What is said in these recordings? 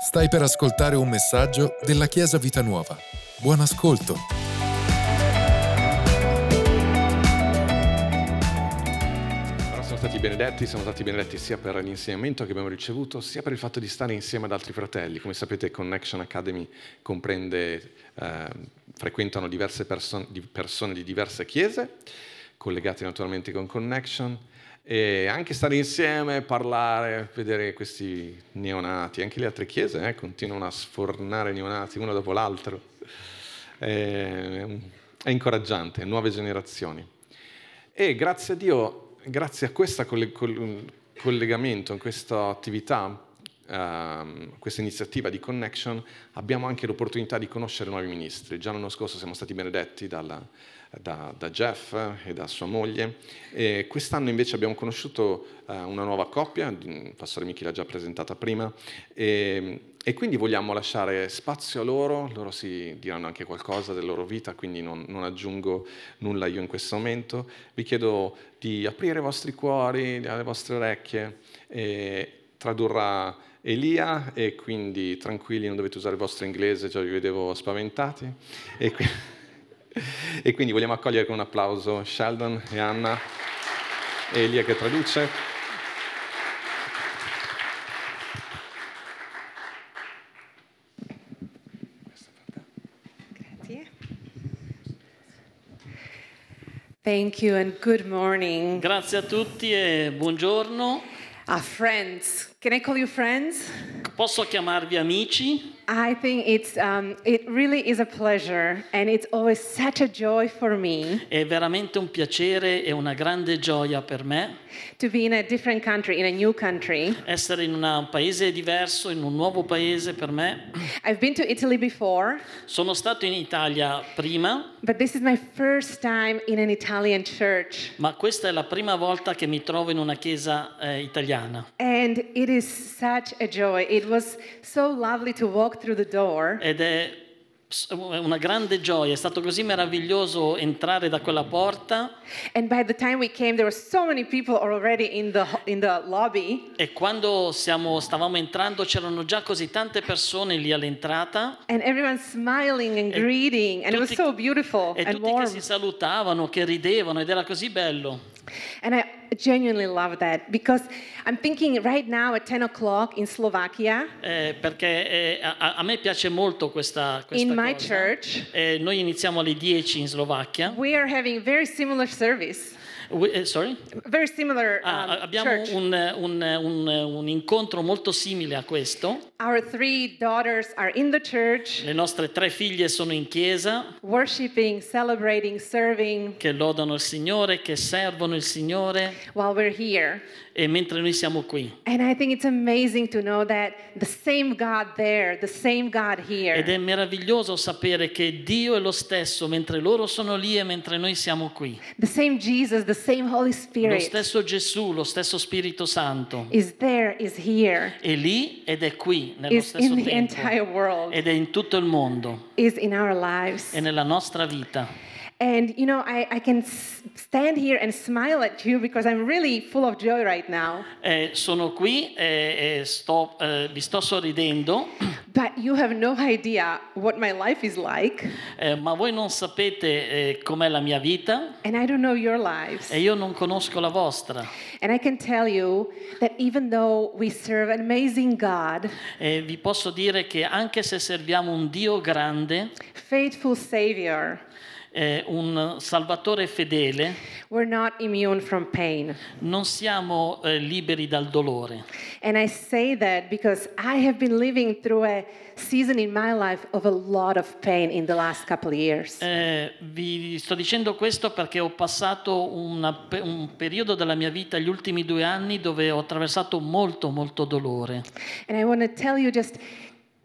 Stai per ascoltare un messaggio della Chiesa Vita Nuova. Buon ascolto. Siamo stati benedetti, siamo stati benedetti sia per l'insegnamento che abbiamo ricevuto, sia per il fatto di stare insieme ad altri fratelli. Come sapete Connection Academy comprende, eh, frequentano diverse perso- di persone di diverse chiese, collegate naturalmente con Connection, e anche stare insieme, parlare, vedere questi neonati, anche le altre chiese eh, continuano a sfornare neonati uno dopo l'altro. È, è incoraggiante, nuove generazioni. E grazie a Dio, grazie a questo collegamento, a questa attività, a questa iniziativa di connection, abbiamo anche l'opportunità di conoscere nuovi ministri. Già l'anno scorso siamo stati benedetti dalla, da, da, Jeff e da sua moglie. E quest'anno invece abbiamo conosciuto uh, una nuova coppia, pastore Michi l'ha già presentata prima, e, e, quindi vogliamo lasciare spazio a loro, loro si diranno anche qualcosa della loro vita, quindi non, non aggiungo nulla io in questo momento. Vi chiedo di aprire i vostri cuori, le vostre orecchie, e tradurrà Elia e quindi tranquilli, non dovete usare il vostro inglese, già vi vedevo spaventati. E qui... Quindi vogliamo accogliere con un applauso Sheldon e Anna e Elia che traduce. Thank you and good morning. Grazie a tutti e buongiorno. Our friends, can I call you friends? Posso chiamarvi amici? I think it's, um, it really is a pleasure and it's always such a joy for me. È veramente un piacere e una grande gioia per me. To be in a different country, in a new country. Essere in un paese diverso, in un nuovo paese per me. I've been to Italy before. Sono stato in Italia prima. But this is my first time in an Italian church. Ma questa è la prima volta che mi trovo in una chiesa eh, italiana. And it is such a joy. It was so lovely to walk through the door. Ed è una grande gioia, è stato così meraviglioso entrare da quella porta. Came so in the in the. E quando siamo, stavamo entrando c'erano già così tante persone lì all'entrata. And and greeting and tutti, it was so e tutti che si salutavano, che ridevano ed era così bello. And I genuinely love that because I'm thinking right now at 10 o'clock in Slovakia. Eh, perché eh, a, a, me piace molto questa, questa in my church. Eh, noi iniziamo alle 10 in Slovacchia. We are having very similar service. We, eh, sorry? Very similar um, ah, abbiamo un, un, un, un, incontro molto simile a questo. Our three daughters are in the church. Le nostre tre figlie sono in chiesa. Worshiping, celebrating, serving. Che lodano il Signore, che servono il Signore. While we're here. E mentre noi siamo qui. And I think it's amazing to know that the same God there, the same God here. Ed è meraviglioso sapere che Dio è lo stesso mentre loro sono lì e mentre noi siamo qui. The same Jesus, the Spirit. Lo stesso Gesù, lo stesso Spirito Santo. Is there, is here. È lì ed è qui nello is stesso in tempo. The entire world. Ed è in tutto il mondo. Is in our lives. È nella nostra vita. And you know, I, I can stand here and smile at you because I'm really full of joy right now. Eh, sono qui e, e sto, eh, vi sto sorridendo. But you have no idea what my life is like. Eh, ma voi non sapete eh, com'è la mia vita. And I don't know your lives. E io non conosco la vostra. And I can tell you that even though we serve an amazing God, vi posso dire che anche se serviamo un Dio grande, faithful Savior, eh, un Salvatore fedele, we're not immune from pain. non siamo eh, liberi dal dolore. And I say that because I have been living through a season in my life of a lot of pain in the last couple of years. Eh, vi sto dicendo questo perché ho passato una, un periodo della mia vita, gli ultimi due anni, dove ho attraversato molto, molto dolore. And I want to tell you just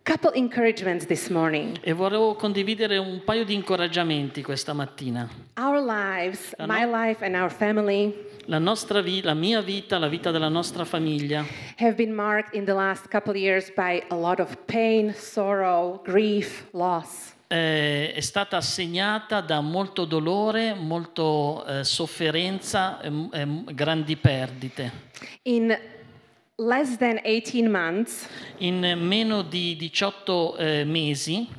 couple encouragements this morning. E volevo condividere un paio di incoraggiamenti questa mattina. Our lives, La my no- life and our family La, nostra vi- la mia vita, la vita della nostra famiglia have been marked in the last couple years by a lot of pain, sorrow, grief, loss. eh, è stata segnata da molto dolore, molto eh, sofferenza, e m- e m- grandi perdite. In less than 18 months, In meno di 18 eh, mesi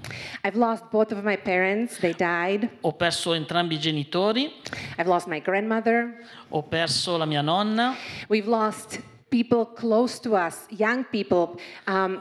I've lost both of my parents, they died. ho perso entrambi i genitori, I've lost my grandmother. ho perso la mia nonna, We've lost people close to us, young people. Um,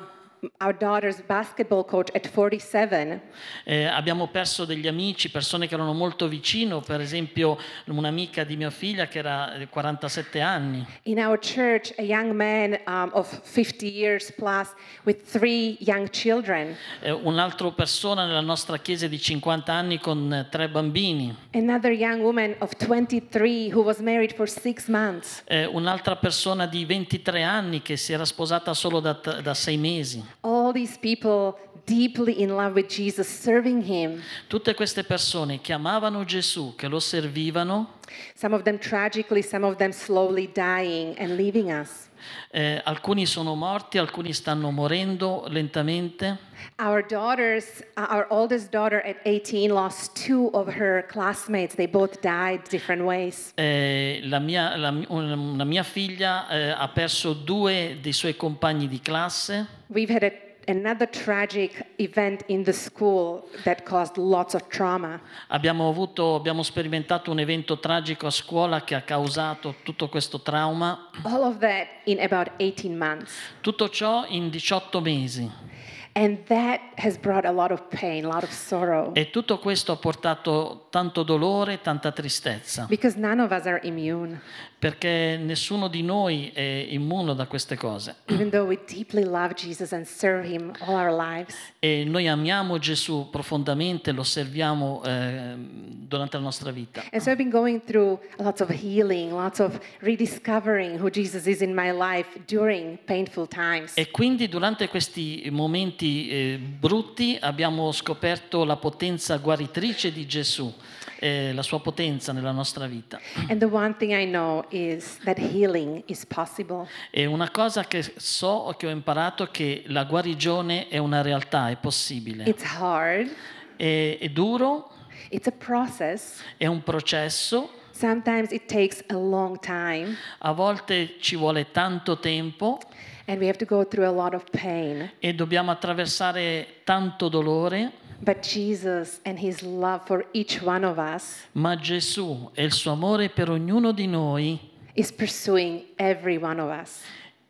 our daughter's basketball coach at 47. eh, abbiamo perso degli amici, persone che erano molto vicino, per esempio un'amica di mia figlia che era eh, 47 anni. In our church, a young man um, of 50 years plus with three young children. Eh, un'altra persona nella nostra chiesa di 50 anni con eh, tre bambini. Another young woman of 23 who was married for six months. Eh, un'altra persona di 23 anni che si era sposata solo da, da sei mesi. All these people deeply in love with Jesus, serving him. Tutte queste persone che amavano Gesù, che lo servivano, Some of them tragically, some of them slowly dying and leaving us. Eh, alcuni sono morti, alcuni stanno morendo lentamente. Our daughters, uh, our oldest daughter at 18 lost two of her classmates. They both died different ways. Eh, la, mia, la una mia figlia eh, ha perso due dei suoi compagni di classe. We've had a, another tragic event in the school that caused lots of trauma. Abbiamo, avuto, abbiamo sperimentato un evento tragico a scuola che ha causato tutto questo trauma. All of that in about 18 months. Tutto ciò in 18 mesi. And that has brought a lot of pain, a lot of sorrow. E tutto questo ha portato tanto dolore, tanta tristezza, Because none of us are immune. perché nessuno di noi è immune da queste cose. Even though we deeply love Jesus and serve him all our lives. E noi amiamo Gesù profondamente, lo serviamo eh, durante la nostra vita. And so I've been going through lots of healing, lots of rediscovering who Jesus is in my life during painful times. E quindi durante questi momenti eh, brutti abbiamo scoperto la potenza guaritrice di Gesù, eh, la sua potenza nella nostra vita. And the one thing I know is that healing is possible. E una cosa che so, che ho imparato, è che la guarigione è una realtà, è possibile. It's hard, È, è duro, it's a process. è un processo, Sometimes it takes a long time, a volte ci vuole tanto tempo and we have to go through a lot of pain. e dobbiamo attraversare tanto dolore, But Jesus and his love for each one of us ma Gesù e il suo amore per ognuno di noi is pursuing every one of us.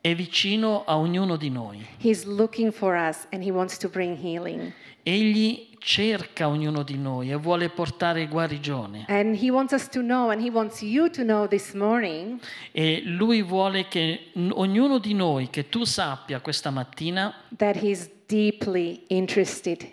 è vicino a ognuno di noi. He's looking for us and he wants to bring healing. Egli cerca ognuno di noi e vuole portare guarigione. And he wants us to know, and he wants you to know this morning E lui vuole che ognuno di noi, che tu sappia questa mattina,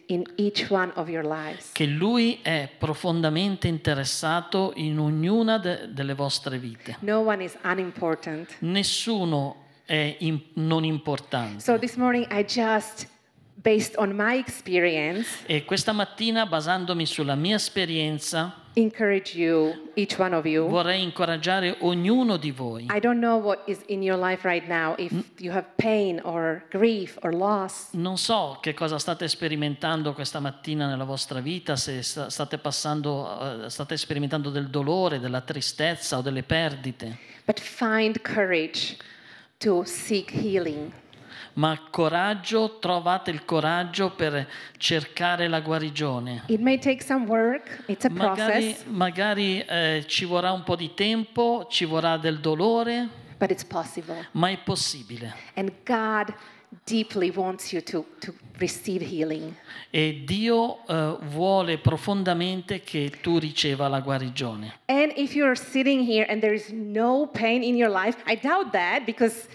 in each one of your lives. che lui è profondamente interessato in ognuna de- delle vostre vite. No one is unimportant. Nessuno è im- non importante. So this morning, I just, based on my experience, E questa mattina, basandomi sulla mia esperienza, encourage you, each one of you. vorrei incoraggiare ognuno di voi. I don't know what is in your life right now, if you have pain or grief or loss. Non so che cosa state sperimentando questa mattina nella vostra vita, se sta- state passando, eh, state sperimentando del dolore, della tristezza o delle perdite, But find courage to seek healing. Ma coraggio, trovate il coraggio per cercare la guarigione. It may take some work, it's a Magari, magari, eh, ci vorrà un po' di tempo, ci vorrà del dolore, but it's possible. ma è possibile. And God deeply wants you to, to receive healing. E Dio eh, vuole profondamente che tu riceva la guarigione. And if you're sitting here and there is no pain in your life, I doubt that because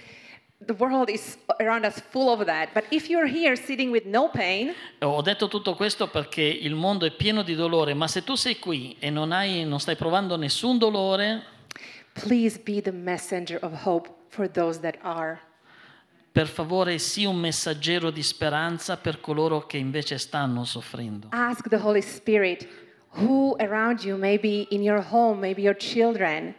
the world is around us full of that. But if you're here sitting with no pain, Ho detto tutto questo perché il mondo è pieno di dolore, ma se tu sei qui e non, hai, non stai provando nessun dolore, please be the messenger of hope for those that are. per favore sii un messaggero di speranza per coloro che invece stanno soffrendo. Ask the Holy Spirit who around you, maybe in your home, maybe your children,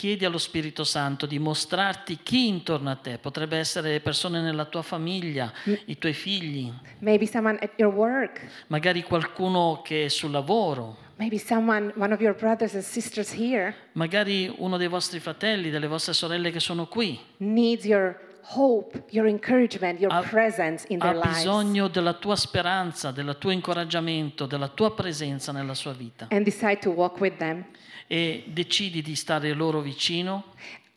Chiedi allo Spirito Santo di mostrarti chi intorno a te, potrebbe essere le persone nella tua famiglia, i tuoi figli, maybe someone at your work, magari qualcuno che è sul lavoro, maybe someone, one of your brothers and sisters here, magari uno dei vostri fratelli, delle vostre sorelle che sono qui, needs your hope, your encouragement, your Ha- presence in ha their lives. bisogno della tua speranza, del tuo incoraggiamento, della tua presenza nella sua vita. And decide to walk with them. E decidi di stare loro vicino,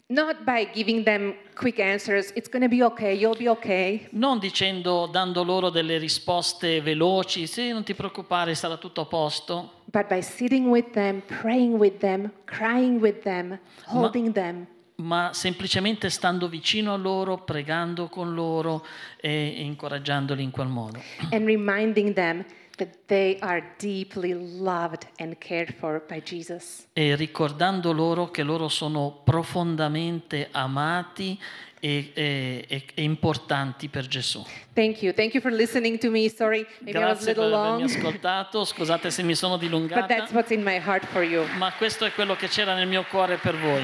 Not by giving them quick answers, it's going to be okay, you'll be okay. non dicendo, dando loro delle risposte veloci, sì, non ti preoccupare, sarà tutto a posto, but by sitting with them, praying with them, crying with them, holding them. ma semplicemente stando vicino a loro, pregando con loro e incoraggiandoli in quel modo. and reminding them that they are deeply loved and cared for by Jesus. E ricordando loro che loro sono profondamente amati e, e- e- e importanti per Gesù. Thank you. Thank you for listening to me. Sorry, maybe I was a Grazie per little avermi long, ascoltato, scusate se mi sono but dilungata, that's what's in my heart for you. ma questo è quello che c'era nel mio cuore per voi.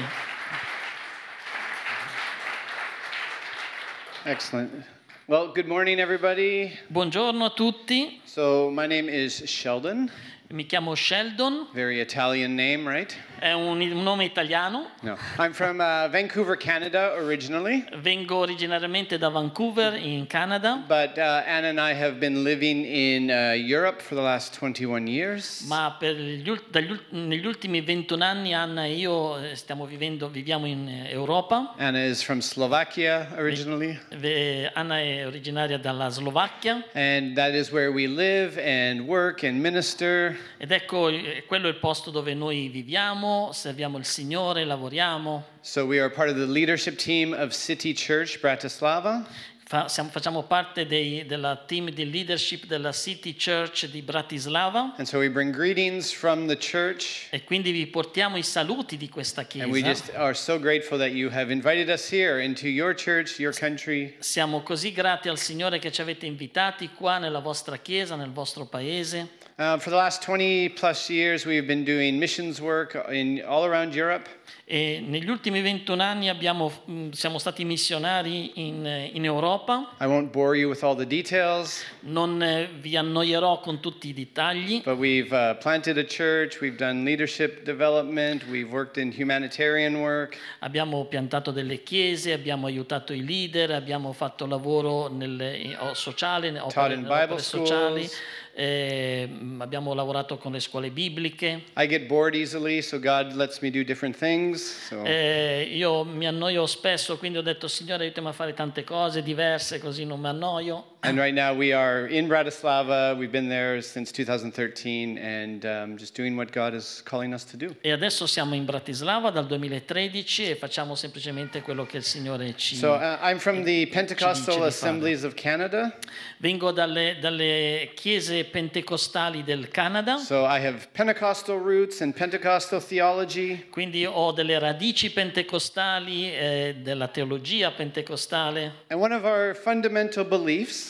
Excellent. Well, good morning, everybody. Buongiorno a tutti, So, my name is Sheldon. Mi chiamo Sheldon, Very Italian name, right? è un, un nome italiano, No. I'm from uh, Vancouver, Canada, originally. vengo originariamente da Vancouver in Canada, But uh, Anna and I have been living in uh, Europe for the last 21 years. ma per gli dagli negli ultimi 21 anni Anna e io eh, stiamo vivendo, viviamo in eh, Europa. Anna is from Slovakia originally. Ve- Anna è originaria dalla Slovacchia And that is where we live and work and minister. Ed ecco eh, quello è il posto dove noi viviamo, serviamo il Signore, lavoriamo, So, we are part of the leadership team of City Church Bratislava. fa- siamo- facciamo parte dei- della team di leadership della City Church di Bratislava And so, we bring greetings from the church. e quindi vi portiamo i saluti di questa And we chiesa. just are so grateful that you have invited us here into your church, your country. Siamo così grati al Signore che ci avete invitati qua nella vostra chiesa, nel vostro paese. Uh, for the last 20 plus years, we've been doing missions work in all around Europe. E negli ultimi 21 anni abbiamo, mh, siamo stati missionari in, eh, in Europa. I won't bore you with all the details, Non eh, vi annoierò con tutti i dettagli, but we've uh, planted a church, we've done leadership development, we've worked in humanitarian work, abbiamo piantato delle chiese, abbiamo aiutato i leader, abbiamo fatto lavoro nel, eh, sociale, opere, in Bible sociali, schools. eh, abbiamo lavorato con le scuole bibliche. I get bored easily, so God lets me do different things. So Eh, io mi annoio spesso, quindi ho detto Signore aiutami a fare tante cose diverse così non mi annoio. And right now we are in Bratislava. We've been there since 2013 and um, just doing what God is calling us to do. E adesso siamo in Bratislava dal 2013 e facciamo semplicemente quello che il Signore ci... So uh, I'm from the Pentecostal Assemblies of Canada. Vengo dalle, dalle chiese pentecostali del Canada, So I have Pentecostal roots and Pentecostal theology. quindi ho delle radici pentecostali, eh, della teologia pentecostale. And one of our fundamental beliefs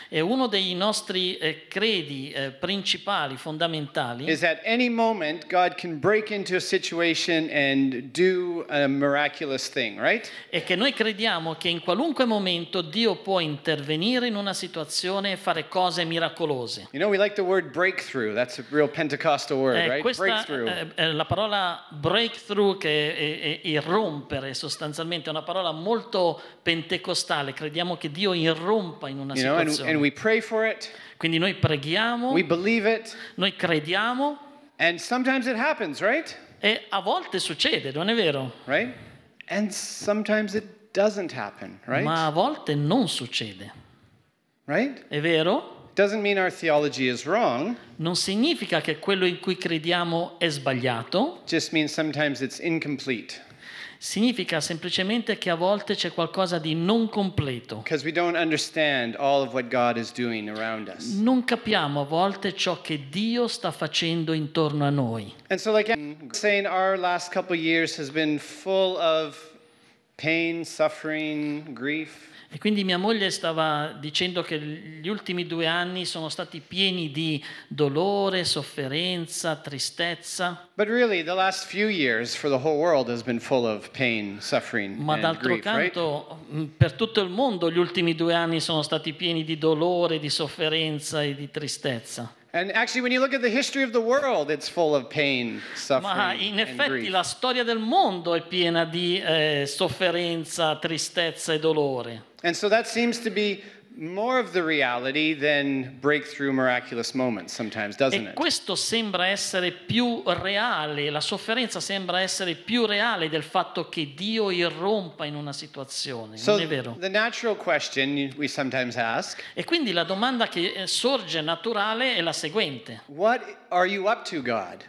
E uno dei nostri eh, credi eh, principali, fondamentali, is at any moment God can break into a situation and do a miraculous thing, right? è che noi crediamo che in qualunque momento Dio può intervenire in una situazione e fare cose miracolose. You know, we like the word breakthrough. That's a real Pentecostal word, Eh, right? questa Breakthrough. eh, eh, la parola breakthrough che è, è- è irrompere sostanzialmente è una parola molto pentecostale crediamo che Dio irrompa in una You know, and, situazione and we pray for it, quindi noi preghiamo we believe it, noi crediamo and sometimes it happens, right? e a volte succede non è vero Right? And sometimes it doesn't happen, right? ma a volte non succede Right? è vero? Doesn't mean our theology is wrong, non significa che quello in cui crediamo è sbagliato just means sometimes it's incomplete. Significa semplicemente che a volte c'è qualcosa di non completo non capiamo a volte ciò che Dio sta facendo intorno a noi. And so, like saying, our last couple years has been full of pain, suffering, grief. E quindi mia moglie stava dicendo che gli ultimi due anni sono stati pieni di dolore, sofferenza, tristezza, really, pain, ma d'altro grief, right? canto mh, per tutto il mondo gli ultimi due anni sono stati pieni di dolore, di sofferenza e di tristezza. And actually, when you look at the history of the world, it's full of pain, Ma suffering, in and effetti la storia del mondo è piena di eh, sofferenza, tristezza e dolore. And so that seems to be more of the reality than breakthrough miraculous moments sometimes, doesn't E it? questo sembra essere più reale, la sofferenza sembra essere più reale del fatto che Dio irrompa in una situazione, So non è vero? the natural question we sometimes ask, E quindi la domanda che eh, sorge naturale è la seguente. what are you up to, God?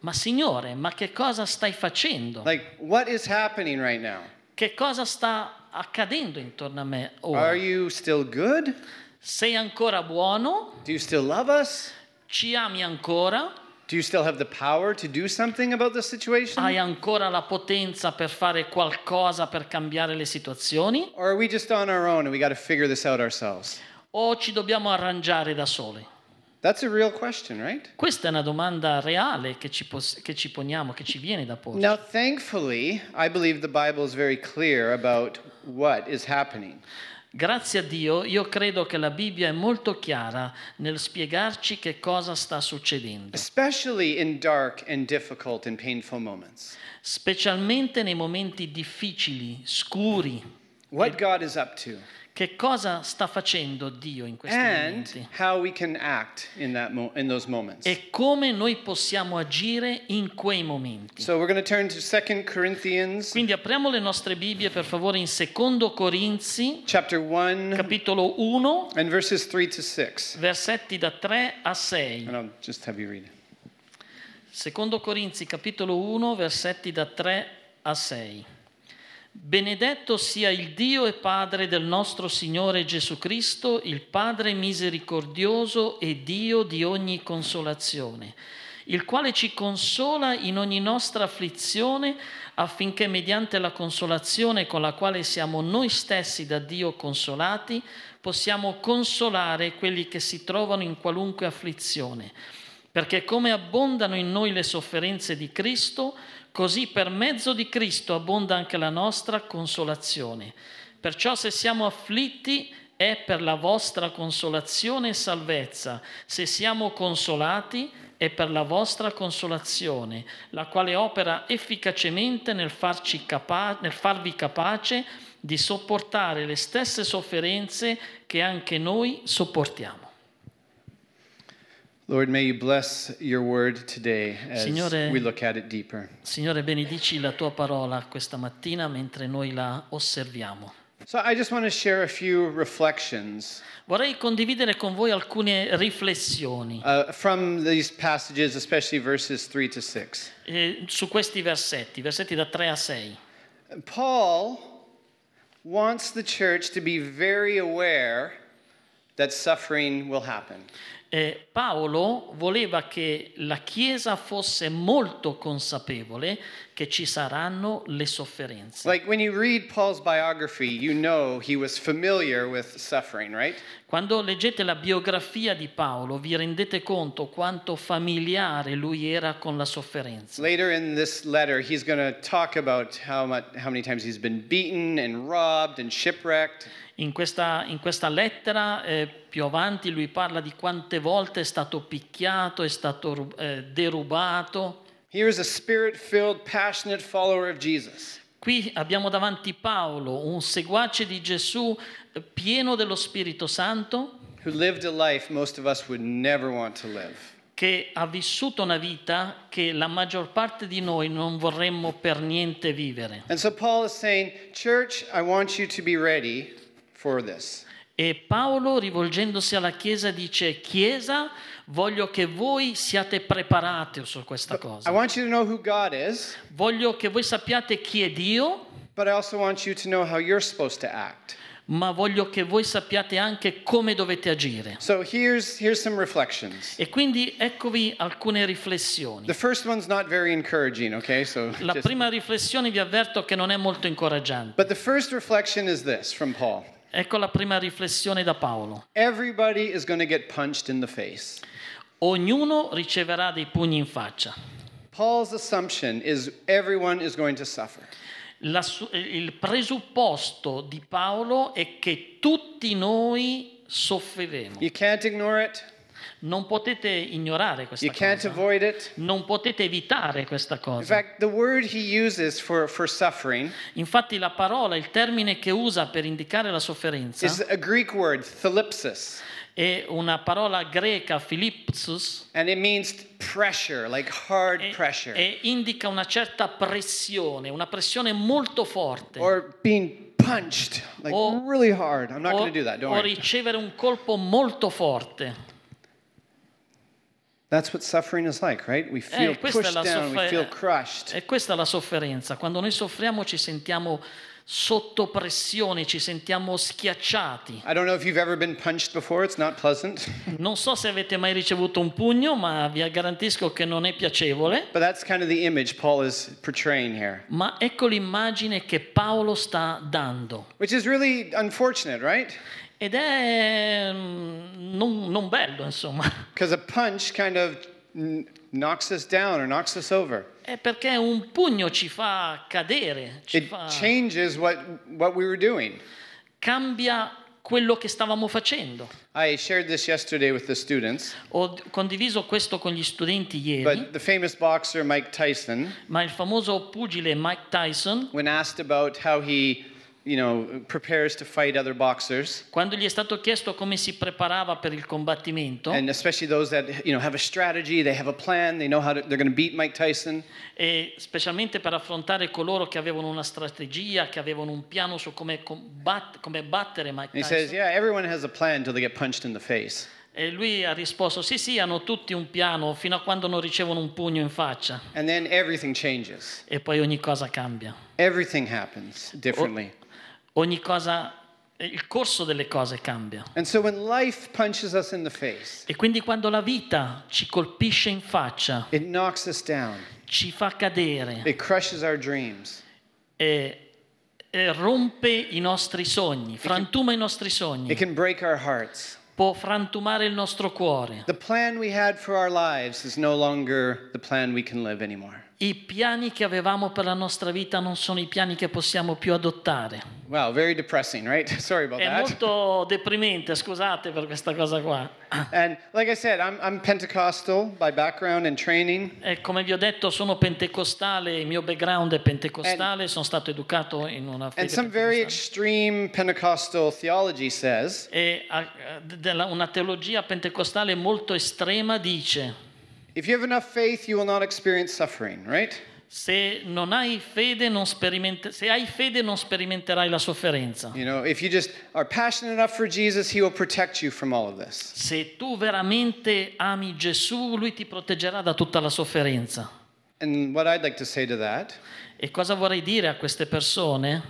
Ma Signore, ma che cosa stai facendo? Like what is happening right now? Che cosa sta accadendo intorno a me ora? Are you still good? Sei ancora buono? Do you still love us? Ci ami ancora? Do you still have the power to do something about the situation? Hai ancora la potenza per fare qualcosa per cambiare le situazioni? Or are we just on our own and we got to figure this out ourselves? O ci dobbiamo arrangiare da soli? That's a real question, right? Questa è una domanda reale che ci, pos- che ci poniamo, che ci viene da porci. Now, thankfully, I believe the Bible is very clear about what is happening. Grazie a Dio, io credo che la Bibbia è molto chiara nel spiegarci che cosa sta succedendo, especially in dark and difficult and painful moments. specialmente nei momenti difficili, scuri. What God is up to Che cosa sta facendo Dio in questi and momenti? how we can act in that mo- in those moments. E come noi possiamo agire in quei momenti. So we're going to turn to 2 Corinthians Quindi apriamo le nostre Bibbie per favore in Secondo Corinzi, chapter 1 capitolo 1, and verses 3 to 6. versetti da 3 a 6. And I'll just have you read it. Secondo Corinzi capitolo 1 versetti da 3 a 6. Benedetto sia il Dio e Padre del nostro Signore Gesù Cristo, il Padre misericordioso e Dio di ogni consolazione, il quale ci consola in ogni nostra afflizione affinché mediante la consolazione con la quale siamo noi stessi da Dio consolati, possiamo consolare quelli che si trovano in qualunque afflizione. Perché come abbondano in noi le sofferenze di Cristo, così per mezzo di Cristo abbonda anche la nostra consolazione. Perciò se siamo afflitti è per la vostra consolazione e salvezza, se siamo consolati è per la vostra consolazione, la quale opera efficacemente nel, capa- nel farvi capace di sopportare le stesse sofferenze che anche noi sopportiamo. Lord, may you bless your word today as Signore- we look at it deeper. Signore, benedici la tua parola questa mattina mentre noi la osserviamo. So I just want to share a few reflections Vorrei condividere con voi alcune riflessioni uh, from these passages, especially verses 3 to 6. eh, su questi versetti, versetti da 3 a 6. Paul wants the church to be very aware that suffering will happen. Eh, Paolo voleva che la Chiesa fosse molto consapevole che ci saranno le sofferenze. Like when you read Paul's biography, you know he was familiar with suffering, right? Quando leggete la biografia di Paolo vi rendete conto quanto familiare lui era con la sofferenza. Later in this letter, he's going to talk about how, much, how many times he's been beaten and robbed and shipwrecked. In questa, in questa lettera eh, più avanti lui parla di quante volte è stato picchiato, è stato eh, derubato. Here is a spirit filled, passionate follower of Jesus. Qui abbiamo davanti Paolo, un seguace di Gesù eh, pieno dello Spirito Santo, che ha vissuto una vita che la maggior parte di noi non vorremmo per niente vivere. And so Paul is saying, Church, I want you to be ready for this. E Paolo, rivolgendosi alla Chiesa, dice, Chiesa, voglio che voi siate preparati su questa I cosa. want you to know who God is, Voglio che voi sappiate chi è Dio, but I also want you to know how you're supposed to act. ma voglio che voi sappiate anche come dovete agire. So here's, here's some reflections. E quindi eccovi alcune riflessioni. The first one's not very encouraging, okay? So La just- prima riflessione vi avverto che non è molto incoraggiante. but the first reflection is this from Paul. Ecco la prima riflessione da Paolo. Everybody is going to get punched in the face. Ognuno riceverà dei pugni in faccia. Paul's assumption is everyone is going to suffer. La il presupposto di Paolo è che tutti noi soffriremo. You can't ignore it. Non potete ignorare questa You cosa. Non potete evitare questa In cosa. fact, he uses for, for Infatti la parola, il termine che usa per indicare la sofferenza word, è una parola greca, philipsus, And it means pressure, like hard e, pressure. e indica una certa pressione, una pressione molto forte. Or being punched, like O- really hard. I'm not going to do that, don't o worry. ricevere un colpo molto forte. That's what suffering is like, right? We feel Eh, questa, è pushed down, we feel crushed. e questa è la sofferenza. Quando noi soffriamo ci sentiamo sotto pressione, ci sentiamo schiacciati. I don't know if you've ever been punched before, it's not pleasant. Non so se avete mai ricevuto un pugno, ma vi garantisco che non è piacevole. Kind of Ma ecco l'immagine che Paolo sta dando. which is really unfortunate, right? Ed è mm, non, non bello, insomma. Because a punch kind of knocks us down or knocks us over. È perché un pugno ci fa cadere, ci It fa, changes what, what we were doing. cambia quello che stavamo facendo. I shared this yesterday with the students, Ho condiviso questo con gli studenti ieri, but the famous boxer Mike Tyson, ma il famoso pugile Mike Tyson, when asked about how he, you know, prepares to fight other boxers, quando gli è stato chiesto come si preparava per il combattimento, and especially those that, you know, have a strategy, they have a plan, they know how to, they're going to beat Mike Tyson. e specialmente per affrontare coloro che avevano una strategia, che avevano un piano su come, combat- come battere Mike And he says, Tyson. yeah, everyone has a plan until they get punched in the face. E lui ha risposto: Sì, sì, hanno tutti un piano fino a quando non ricevono un pugno in faccia. And then everything changes. E poi ogni cosa cambia. Everything happens differently. Ogni cosa, il corso delle cose cambia. And so when life punches us in the face, E quindi quando la vita ci colpisce in faccia, it knocks us down. ci fa cadere It crushes our dreams. e, e rompe i nostri sogni, frantuma i nostri It sogni, can break our hearts. può frantumare il nostro cuore. The plan we had for our lives is no longer the plan we can live anymore. I piani che avevamo per la nostra vita non sono i piani che possiamo più adottare. Wow, very depressing, right? Sorry about È that. molto deprimente, scusate per questa cosa qua. And like I said, I'm, I'm Pentecostal by background and training. E come vi ho detto, sono pentecostale, il mio background è pentecostale, sono stato educato in una And fede some very extreme Pentecostal theology says E una teologia pentecostale molto estrema dice, if you have enough faith, you will not experience suffering, right? se, non hai fede, non se hai fede non sperimenterai la sofferenza. You know, if you just are passionate enough for Jesus, he will protect you from all of this. Se tu veramente ami Gesù, lui ti proteggerà da tutta la sofferenza. And what I'd like to say to that E cosa vorrei dire a queste persone?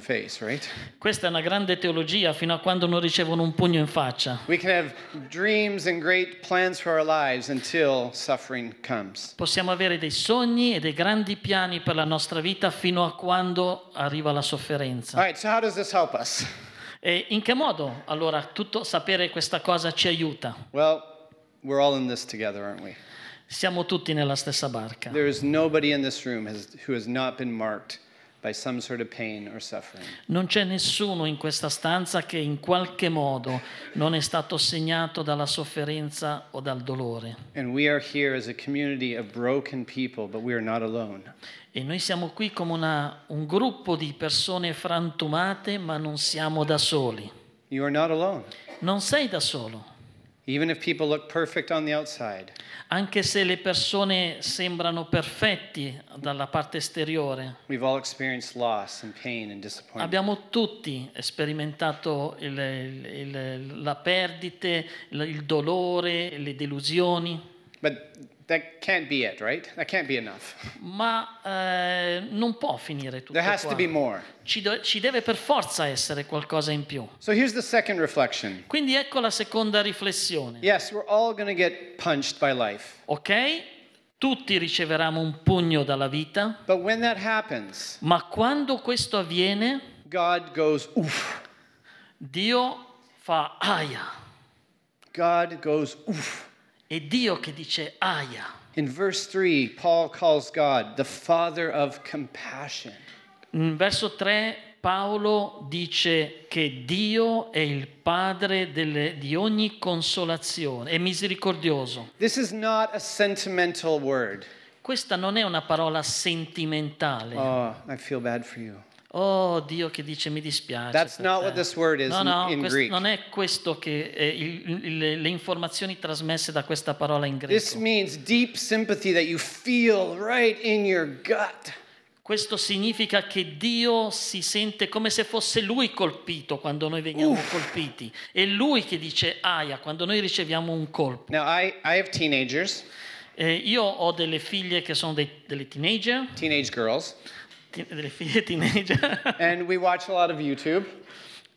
face, right? Questa è una grande teologia fino a quando non ricevono un pugno in faccia. Possiamo avere dei sogni e dei grandi piani per la nostra vita fino a quando arriva la sofferenza. right, so? E in che modo allora tutto sapere questa cosa ci aiuta? Well, we're all in this together, aren't we? Siamo tutti nella stessa barca. There is nobody in this room has, who has not been marked by some sort of pain or suffering. Non c'è nessuno in questa stanza che in qualche modo non è stato segnato dalla sofferenza o dal dolore. And we are here as a community of broken people, but we are not alone. E noi siamo qui come una- un gruppo di persone frantumate, ma non siamo da soli. You are not alone. Non sei da solo. Anche se le persone sembrano perfetti dalla parte esteriore, we've all experienced loss and pain and disappointment. abbiamo tutti sperimentato il- il- la perdite, il, il dolore, le delusioni, But that can't be it, right? That can't be enough. ma eh, non può finire tutto There has to qua. be more. Ci, do- ci deve per forza essere qualcosa in più. So here's the second reflection. Quindi ecco la seconda riflessione. Yes, we're all going to get punched by life. Ok? Tutti riceveranno un pugno dalla vita, But when that happens, ma quando questo avviene, God goes, oof. Dio fa aia. God goes, oof. È Dio che dice aia. In verse 3, Paul calls God the Father of compassion. In verso 3 Paolo dice che Dio è il Padre delle- di ogni consolazione, è misericordioso. This is not a sentimental word. Questa non è una parola sentimentale. Oh, I feel bad for you. Oh Dio che dice mi dispiace. That's not te." what this word is no, in- no, in quest- Greek. non è questo che è il- il- le informazioni trasmesse da questa parola in This greco. means deep sympathy that you feel right in your gut. Questo significa che Dio si sente come se fosse Lui colpito quando noi veniamo colpiti. È Lui che dice aia quando noi riceviamo un colpo. Now, I, I have teenagers, Eh, io ho delle figlie che sono dei- delle teenager, teenage girls, delle figlie teenager. and we watch a lot of YouTube.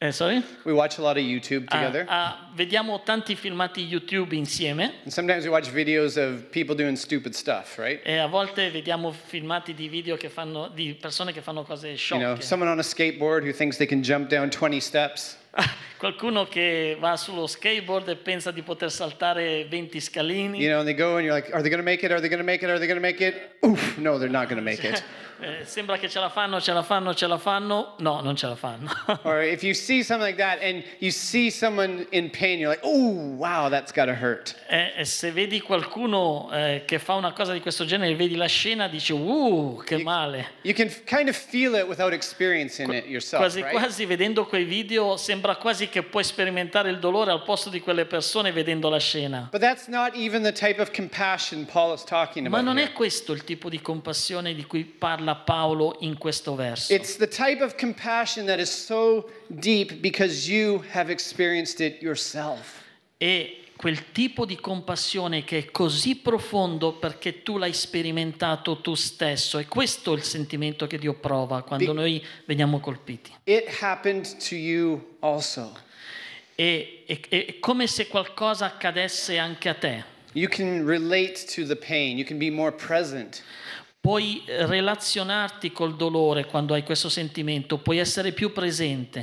Eh, sorry? We watch a lot of YouTube Ah, together. ah, vediamo tanti filmati YouTube insieme And sometimes we watch videos of people doing stupid stuff, right? e a volte vediamo filmati di video che fanno, di persone che fanno cose You sciocche. know, someone on a skateboard who thinks they can jump down 20 steps. Qualcuno che va sullo skateboard e pensa di poter saltare 20 scalini. You know, and they go and you're like, are they going to make it? Are they going to make it? Are they going to make it? Oof, no, they're not going to make it. Eh, sembra che ce la fanno, ce la fanno, ce la fanno. No, non ce la fanno. or if you see something like that and you see someone in pain, you're like, oh, wow, that's got to hurt. E, e se vedi qualcuno eh, che fa una cosa di questo genere, vedi la scena, dici, uh, che male. You can kind of feel it without experiencing it yourself, Quasi right? quasi vedendo quei video sembra quasi che puoi sperimentare il dolore al posto di quelle persone vedendo la scena. But that's not even the type of compassion Paul is talking Ma about. non here. è questo il tipo di compassione di cui parla Paolo in questo verso. It's the type of compassion that is so deep because you have experienced it yourself. È quel tipo di compassione che è così profondo perché tu l'hai sperimentato tu stesso. E questo è il sentimento che Dio prova quando noi veniamo colpiti. It happened to you also. E- è- è come se qualcosa accadesse anche a te. You can relate to the pain, you can be more present. Puoi relazionarti col dolore quando hai questo sentimento, puoi essere più presente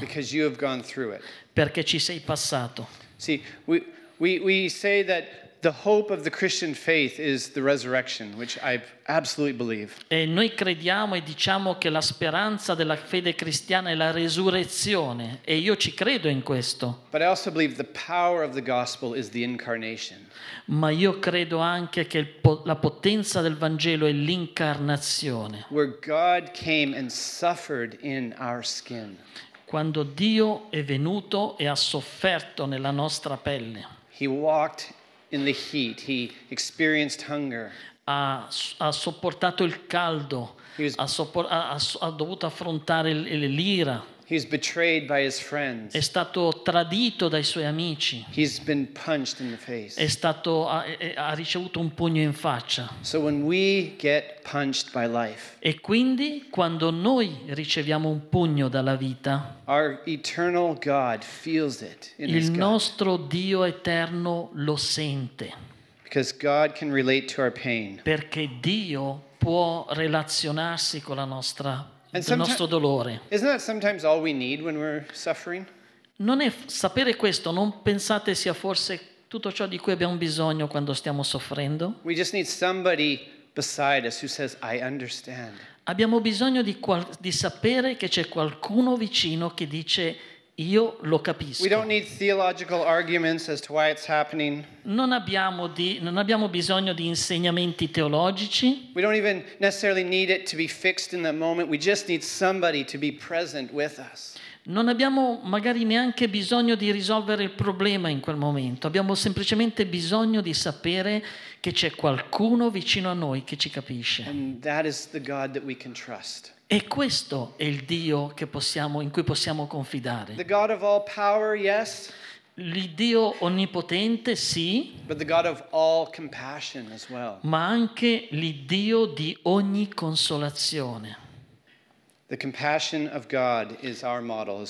perché ci sei passato. See, we, we, we say that the hope of the Christian faith is the resurrection, which I absolutely believe. E noi crediamo e diciamo che la speranza della fede cristiana è la resurrezione e io ci credo in questo, But I also believe the power of the gospel is the incarnation. ma io credo anche che po- la potenza del Vangelo è l'incarnazione. where God came and suffered in our skin. Quando Dio è venuto e ha sofferto nella nostra pelle, He walked in the heat, he experienced hunger, ha, ha sopportato il caldo, was- ha, soppor- ha- ha- dovuto affrontare l'ira, he was betrayed by his friends, è stato tradito dai suoi amici, he's been punched in the face. è stato- ha, ha ricevuto un pugno in faccia. So when we get punched by life, E quindi quando noi riceviamo un pugno dalla vita, our eternal God feels it in his il nostro Dio eterno lo sente, Because God can relate to our pain. perché Dio può relazionarsi con la nostra, And il someti- nostro dolore. Non è, sapere questo non pensate sia forse tutto ciò di cui abbiamo bisogno quando stiamo soffrendo? Says. Abbiamo bisogno di, qual- di sapere che c'è qualcuno vicino che dice io lo capisco. We don't need theological arguments as to why it's happening. Non abbiamo, di- non abbiamo bisogno di insegnamenti teologici, We don't even necessarily need it to be fixed in that moment. We just need somebody to be present with us. non abbiamo magari neanche bisogno di risolvere il problema in quel momento, abbiamo semplicemente bisogno di sapere che c'è qualcuno vicino a noi che ci capisce. And that is the God that we can trust. E questo è il Dio possiamo- in cui possiamo confidare. The God of all power, yes, L'Iddio onnipotente, sì, well. ma anche l'Iddio di ogni consolazione.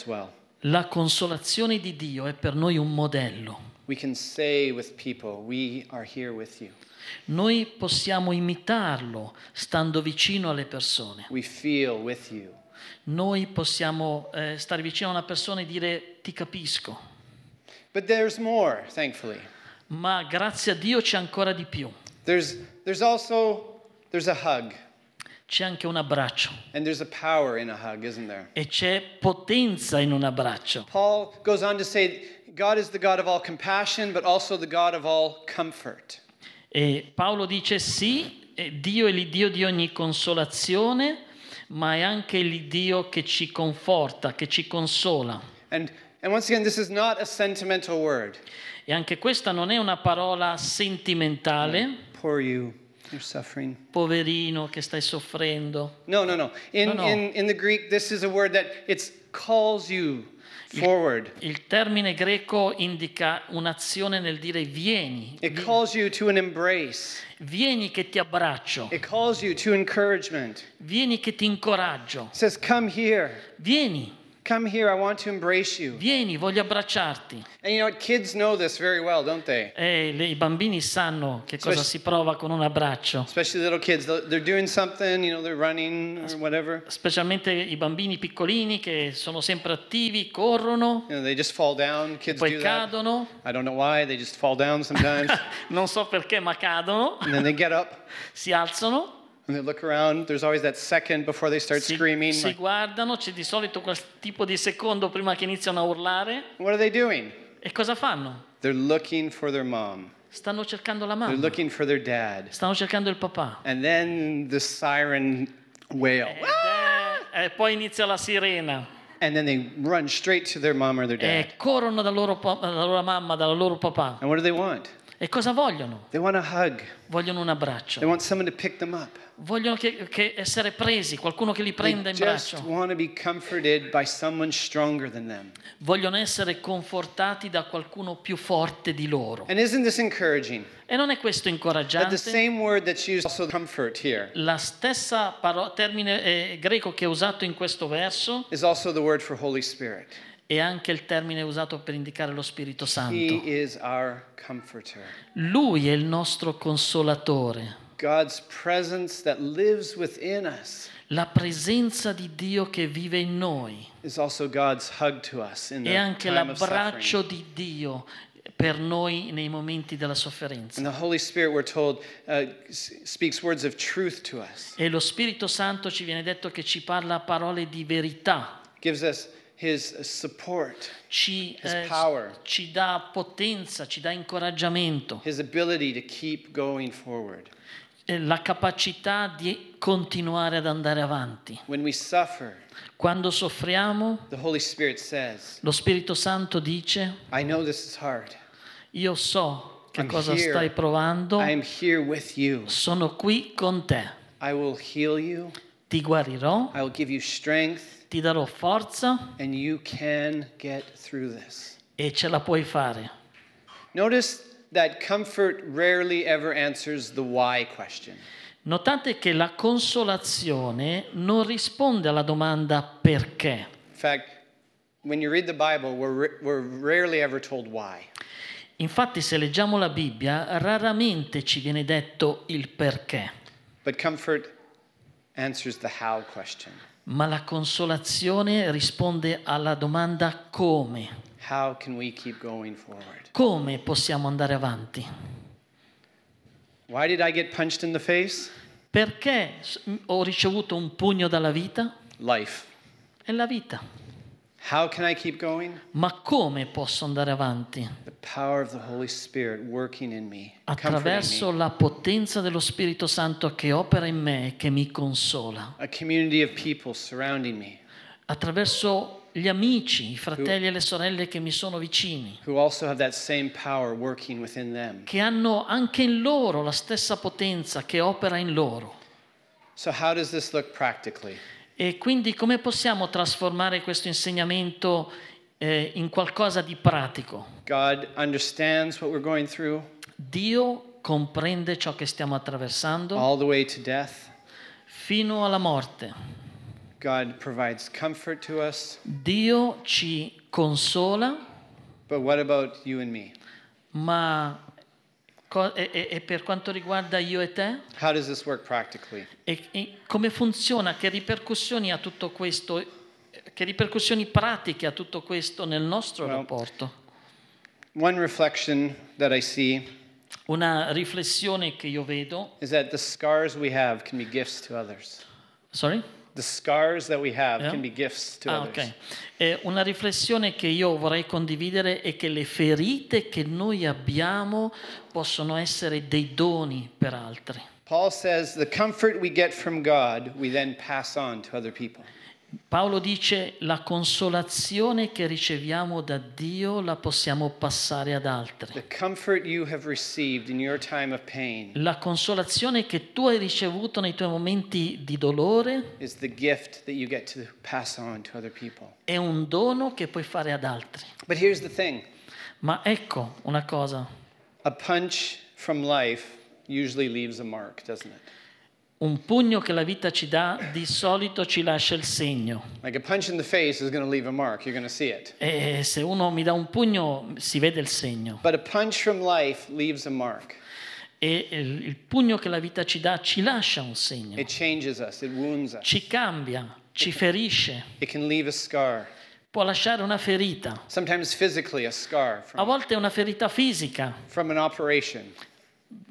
Well. La consolazione di Dio è per noi un modello. We can say with people, We are here with you. Noi possiamo imitarlo stando vicino alle persone. We feel with you. Noi possiamo eh, stare vicino a una persona e dire ti capisco, But there's more, thankfully. ma grazie a Dio c'è ancora di più. There's, there's also there's a hug. c'è anche un abbraccio And there's a power in a hug, isn't there? e c'è potenza in un abbraccio. Paul goes on to say God is the God of all compassion, but also the God of all comfort. E Paolo dice sì, eh, Dio è l'Iddio di ogni consolazione, ma è anche l'Iddio che ci conforta, che ci consola. And, and once again, this is not a sentimental word. E anche questa non è una parola sentimentale, Poor you, you're suffering. poverino che stai soffrendo. No, no, no. In, No, no. In, in the Greek, this is a word that it calls you forward. Il termine greco indica un'azione nel dire vieni, It calls you to an embrace. vieni che ti abbraccio, It calls you to encouragement. vieni che ti incoraggio, It says, Come here. vieni, Come here. I want to embrace you. vieni, voglio abbracciarti. And you know what? Kids know this very well, don't they? E le- i bambini sanno che cosa Spec- si prova con un abbraccio. Especially little kids. They're doing something, you know, they're running or whatever. specialmente i bambini piccolini che sono sempre attivi, corrono, You know, they just fall down. Kids poi do that. cadono, I don't know why. They just fall down sometimes. non so perché ma cadono, and then they get up si alzano, and they look around. There's always that second before they start si, screaming. si guardano, c'è di solito quel tipo di secondo prima che iniziano a urlare what are they doing? e cosa fanno? They're looking for their mom. Stanno cercando la mamma. They're looking for their dad. stanno cercando il papà. And then the siren wail. Ed è- e poi inizia la sirena And then they run straight to their mom or their dad. e corrono dal loro dalla loro mamma, dal loro papà. And what do they want? E cosa vogliono? Vogliono un abbraccio. Vogliono che, che essere presi, qualcuno che li prenda in braccio. Vogliono essere confortati da qualcuno più forte di loro. E non è questo incoraggiante? La stessa paro- termine eh, greco che è usato in questo verso is also the word for Holy Spirit. È anche il termine usato per indicare lo Spirito Santo. Lui è il nostro consolatore, la presenza di Dio che vive in noi the anche l'abbraccio di Dio per noi nei momenti della sofferenza. Spirit, told, uh, E lo Spirito Santo ci viene detto che ci parla parole di verità, gives us His support, ci, His eh, power. ci dà potenza, ci dà incoraggiamento, His ability to keep going forward. eh, la capacità di continuare ad andare avanti. When we suffer, Quando soffriamo, the Holy Spirit says, lo Spirito Santo dice, I know this is hard. io so che I'm cosa here. stai provando, I am here with you. sono qui con te, Ti guarirò, I will give you strength, ti darò forza and you can get through this. e ce la puoi fare. Notice that comfort rarely ever answers the why question. Notate che la consolazione non risponde alla domanda perché. In fact, when you read the Bible, we're, we're rarely ever told why. Infatti se leggiamo la Bibbia raramente ci viene detto il perché, But comfort answers the how question. Ma la consolazione risponde alla domanda come. How can we keep going forward? Come possiamo andare avanti? Why did I get punched in the face? Perché ho ricevuto un pugno dalla vita? Life. È la vita. Ma come posso andare avanti? The power of the Holy Spirit working in me, Attraverso la potenza dello Spirito Santo che opera in me e che mi consola. Attraverso gli amici, i fratelli e le sorelle che mi sono vicini, che hanno anche in loro la stessa potenza che opera in loro. So, how does this look practically? E quindi come possiamo trasformare questo insegnamento eh, in qualcosa di pratico? God understands what we're going through Dio comprende ciò che stiamo attraversando all the way to death. fino alla morte. God provides comfort to us. Dio ci consola, But what about you and me? ma e, e- per quanto riguarda io e te? E, e come funziona? Che ripercussioni ha tutto questo? Che ripercussioni pratiche ha tutto questo nel nostro Well, rapporto? Una riflessione che io vedo is that the scars we have can be gifts to others. Sorry? Scars have Yeah. can be gifts to Ah, others. ok. Eh, una riflessione che io vorrei condividere è che le ferite che noi abbiamo possono essere dei doni per altri. Paul says the comfort we get from God, we then pass on to other people. Paolo dice la consolazione che riceviamo da Dio la possiamo passare ad altri. The comfort you have received in your time of pain La consolazione che tu hai ricevuto nei tuoi momenti di dolore è un dono che puoi fare ad altri. But here's the thing Ma ecco una cosa, a punch from life usually leaves a mark, doesn't it? Un pugno che la vita ci dà di solito ci lascia il segno. Like a punch in the face is going to leave a mark, you're going to see it. E se uno mi dà un pugno si vede il segno. But a punch from life leaves a mark. E il, pugno che la vita ci dà ci lascia un segno. It changes us, it wounds us. Ci cambia, ci ferisce, It can leave a scar. può lasciare una ferita. Sometimes physically, a scar A volte è una ferita fisica from an operation,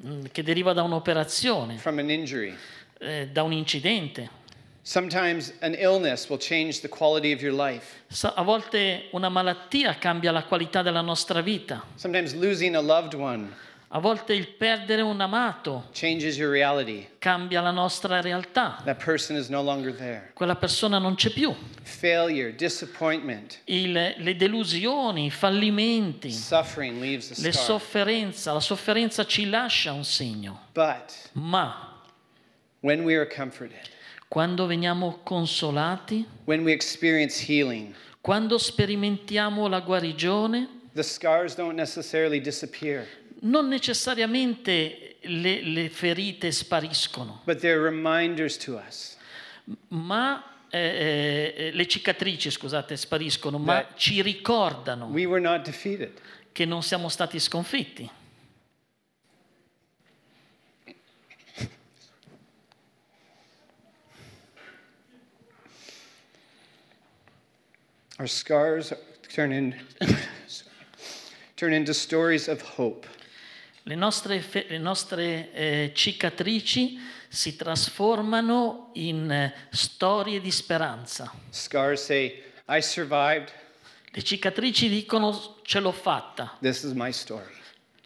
mm, che deriva da un'operazione, from an injury. Eh, da un incidente. Sometimes an illness will change the quality of your life. A volte una malattia cambia la qualità della nostra vita. Sometimes losing a loved one A volte il perdere un amato changes your reality. cambia la nostra realtà. That person is no longer there. Quella persona non c'è più. Failure, disappointment, Il- le delusioni, i fallimenti, suffering leaves a le scar. sofferenza, la sofferenza ci lascia un segno. But Ma when we are comforted, quando veniamo consolati, when we experience healing, quando sperimentiamo la guarigione, the scars don't necessarily disappear, non necessariamente le, le ferite spariscono, but they're reminders to us ma eh, eh, le cicatrici, scusate, spariscono, ma ci ricordano we were not defeated. che non siamo stati sconfitti. Our scars turn, in, turn into stories of hope. Le nostre, le nostre, eh, cicatrici si trasformano in eh, storie di speranza. Scars say, I survived. Le cicatrici dicono ce l'ho fatta, This is my story.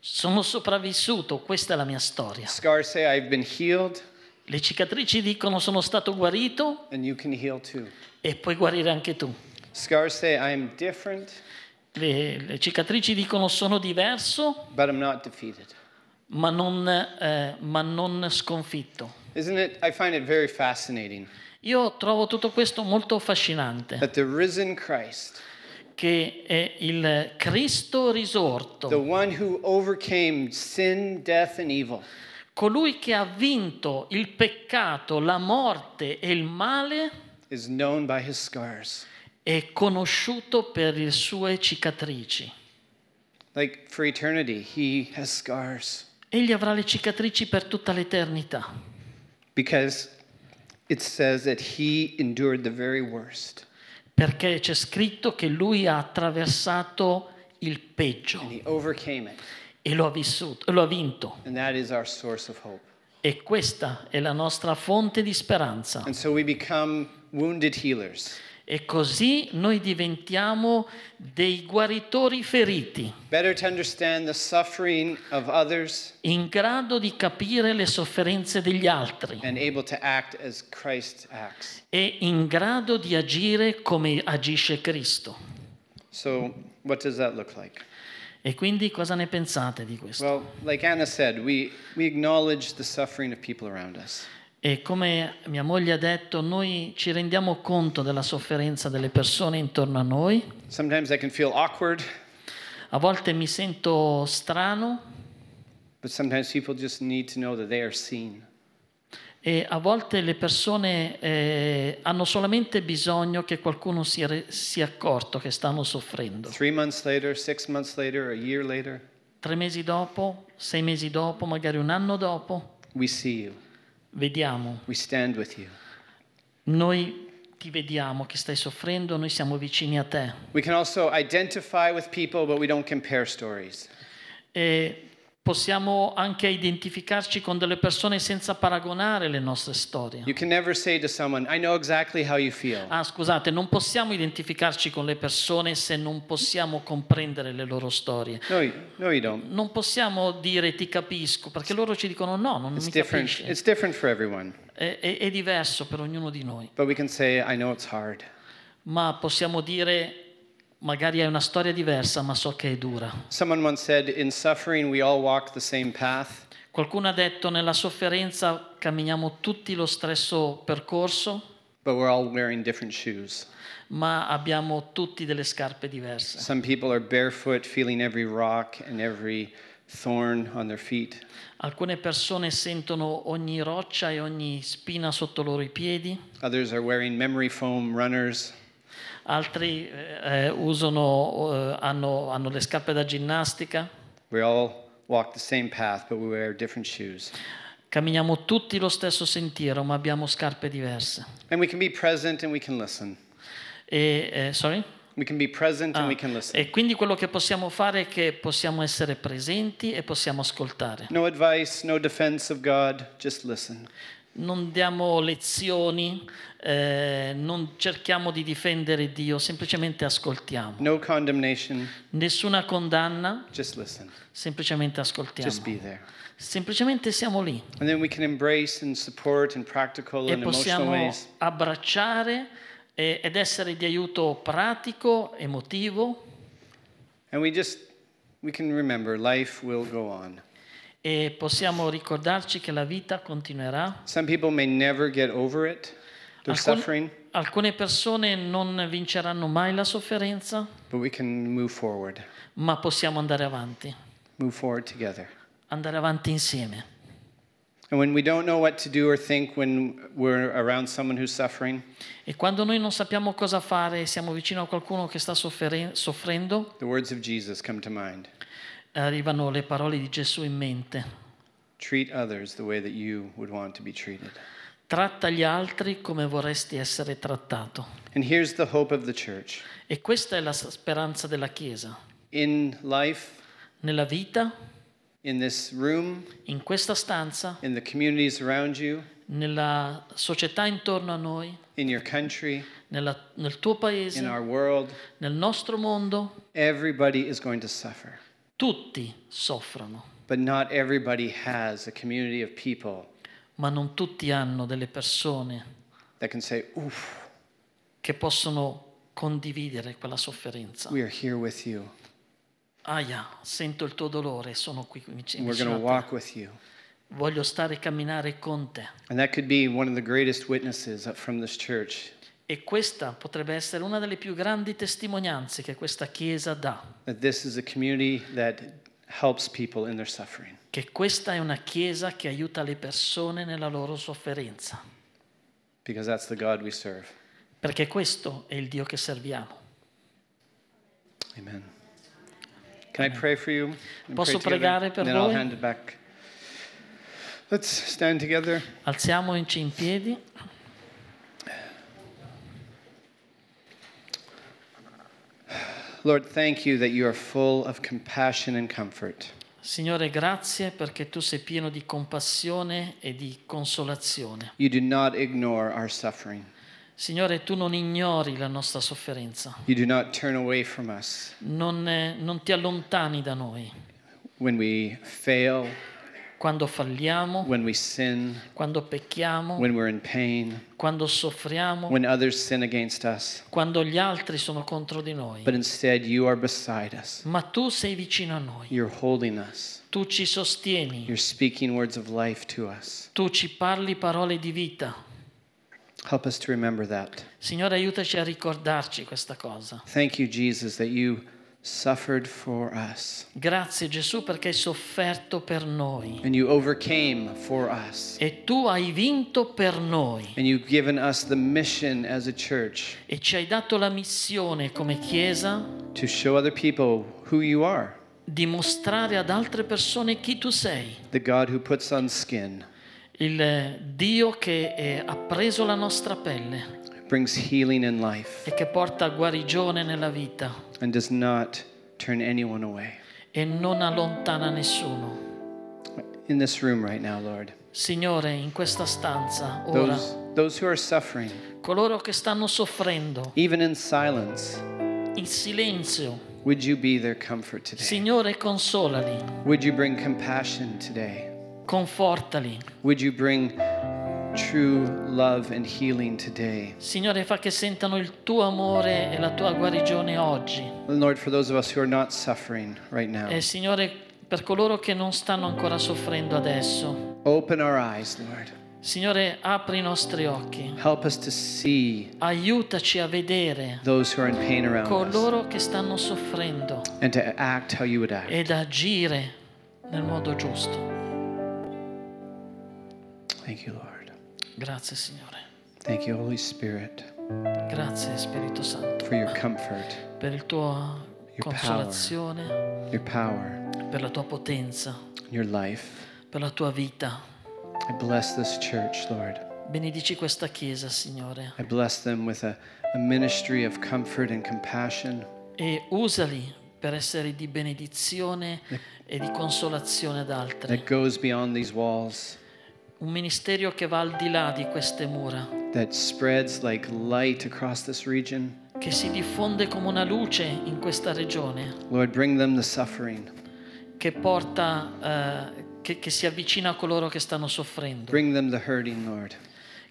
sono sopravvissuto, questa è la mia storia. Scars say, I've been healed, Le cicatrici dicono sono stato guarito and you can heal too. e puoi guarire anche tu. Scars say, I am different, Le, le cicatrici dicono sono diverso but I'm not defeated. ma non, eh, ma non sconfitto. Isn't it? I find it very fascinating Io trovo tutto questo molto affascinante, that the risen Christ, che è il Cristo the risorto, one who overcame sin, death, and evil, colui che ha vinto il peccato, la morte e il male, is known by his scars. È conosciuto per le sue cicatrici. Like for eternity, he has scars Egli avrà le cicatrici per tutta l'eternità, because it says that he endured the very worst perché c'è scritto che lui ha attraversato il peggio and he overcame it. e lo ha vissuto, lo ha vinto. And that is our source of hope. E questa è la nostra fonte di speranza. And so we become wounded healers, E così noi diventiamo dei guaritori feriti, others in grado di capire le sofferenze degli altri and able to act as Christ acts. e in grado di agire come agisce Cristo. So, what does that look like? E quindi cosa ne pensate di questo? Well, like Anna said, we, we acknowledge the suffering of people around us. E come mia moglie ha detto, noi ci rendiamo conto della sofferenza delle persone intorno a noi. Sometimes I can feel awkward, A volte mi sento strano but sometimes people just need to know that they are seen. e a volte le persone eh, hanno solamente bisogno che qualcuno sia, re- sia accorto che stanno soffrendo. Later, later, a year later, Tre mesi dopo, sei mesi dopo, magari un anno dopo, we see you. Vediamo, We stand with you. noi ti vediamo che stai soffrendo, noi siamo vicini a te. We can also identify with people, but we don't compare stories. E Possiamo anche identificarci con delle persone senza paragonare le nostre storie. You can never say to someone, I know exactly how you feel. Ah, scusate, non possiamo identificarci con le persone se non possiamo comprendere le loro storie. No, no. Non possiamo dire ti capisco, perché loro ci dicono no, non It's mi different. capisci. It's different for everyone. È, è- è diverso per ognuno di noi, But we can say, I know it's hard. ma possiamo dire magari hai una storia diversa, ma so che è dura. Someone once said, In suffering, we all walk the same path, Qualcuno ha detto nella sofferenza camminiamo tutti lo stesso percorso, but we're all wearing different shoes. ma abbiamo tutti delle scarpe diverse. Some people are barefoot, feeling every rock and every thorn on their feet. Alcune persone sentono ogni roccia e ogni spina sotto loro i piedi, Others are wearing memory foam runners. Altri eh, usano, eh, hanno, hanno le scarpe da ginnastica. Path. Camminiamo tutti lo stesso sentiero, ma abbiamo scarpe diverse. E, eh, Ah, e quindi quello che possiamo fare è che possiamo essere presenti e possiamo ascoltare. No advice, no defense of God, just listen. Non diamo lezioni, eh, non cerchiamo di difendere Dio, semplicemente ascoltiamo. No condemnation, Nessuna condanna, just listen. semplicemente Just ascoltiamo. be there. Semplicemente siamo lì And then we can embrace and support in practical e and emotional possiamo abbracciare e- ed essere di aiuto pratico, emotivo And we just, we can remember life will go on. E possiamo ricordarci che la vita continuerà. Some people may never get over it, their Alcun- suffering, alcune persone non vinceranno mai la sofferenza, but we can move forward, ma possiamo andare avanti, move forward together. andare avanti insieme. And when we don't know what to do or think when we're around someone who's suffering, E quando noi non sappiamo cosa fare e siamo vicino a qualcuno che sta soffrendo, the words of Jesus come to mind. Arrivano le parole di Gesù in mente. Treat others the way that you would want to be treated. Tratta gli altri come vorresti essere trattato. And here's the hope of the church. E questa è la speranza della Chiesa. In life, Nella vita, in this room, in questa stanza, in the communities around you, nella società intorno a noi, in your country, nella- nel tuo paese, world, nel nostro mondo, everybody is going to suffer. Tutti soffrono, But not everybody has a community of people ma non tutti hanno delle persone that can say, Oof, che possono condividere quella sofferenza. we are here with you. Aia, sento il tuo dolore, sono qui And vicino we're going to a te. walk with you. Voglio stare e camminare con te. And that could be one of the greatest witnesses from this church E questa potrebbe essere una delle più grandi testimonianze che questa Chiesa dà, che questa è una Chiesa che aiuta le persone nella loro sofferenza, perché questo è il Dio che serviamo. Amen. And Posso pregare per then voi? Alziamoci in piedi. Lord, thank you that you are full of compassion and comfort. Signore, grazie perché tu sei pieno di compassione e di consolazione. You do not ignore our suffering. Signore, tu non ignori la nostra sofferenza, You do not turn away from us non, eh, non ti allontani da noi. when we fail, Quando falliamo, when we sin, quando pecchiamo, when we're in pain, quando soffriamo, when others sin against us. quando gli altri sono contro di noi. But instead, you are beside us. Ma tu sei vicino a noi, You're holding us. tu ci sostieni, You're speaking words of life to us. tu ci parli parole di vita. Help us to remember that. Signore, aiutaci a ricordarci questa cosa. Thank you, Jesus, that you suffered for us. Grazie Gesù perché hai sofferto per noi. And you overcame for us. e tu hai vinto per noi. And you've given us the mission as a church e ci hai dato la missione come Chiesa to show other people who you are. di mostrare ad altre persone chi tu sei, the God who puts on skin, il Dio che eh, ha preso la nostra pelle brings healing in life, e che porta guarigione nella vita and does not turn anyone away. e non allontana nessuno. in this room right now, Lord. Signore, in questa stanza, ora, Those, those who are suffering, coloro che stanno soffrendo even in silence, in silenzio, would you be their comfort today? Signore, consolali, Would you bring compassion today? confortali. Would you bring true love and healing today? Signore, fa che sentano il tuo amore e la tua guarigione oggi. Lord, for those of us who are not suffering right now, E Signore, per coloro che non stanno ancora soffrendo adesso, open our eyes, Lord. Signore, apri i nostri occhi. Help us to see Aiutaci a vedere those who are in pain around us coloro che stanno soffrendo and to act how you would act. ed agire nel modo giusto. Thank you, Lord. Grazie Signore. Thank you, Holy Spirit, Grazie Spirito Santo for your comfort, per il tuo Your consolazione, your power, per la tua potenza, your life. per la tua vita. I bless this church, Lord. Benedici questa chiesa, Signore, I bless them with a, a ministry of comfort and compassion. e usali per essere di benedizione e di consolazione ad altri. that goes beyond these walls, Un ministero che va al di là di queste mura, that spreads like light across this region. che si diffonde come una luce in questa regione, Lord, bring them the suffering. che porta, eh, che, che si avvicina a coloro che stanno soffrendo, Bring them the hurting, Lord,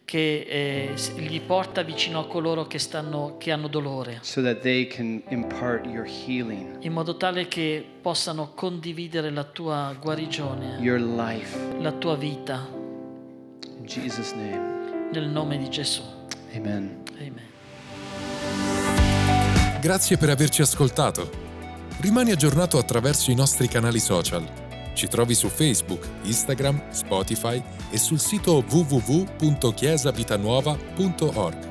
che eh, s- li porta vicino a coloro che, stanno, che hanno dolore, so that they can impart your healing, in modo tale che possano condividere la tua guarigione, your life. la tua vita, Jesus' name, nel nome di Gesù. amen. Amen. Grazie per averci ascoltato. Rimani aggiornato attraverso i nostri canali social. Ci trovi su Facebook, Instagram, Spotify e sul sito www.chiesavitanuova.org.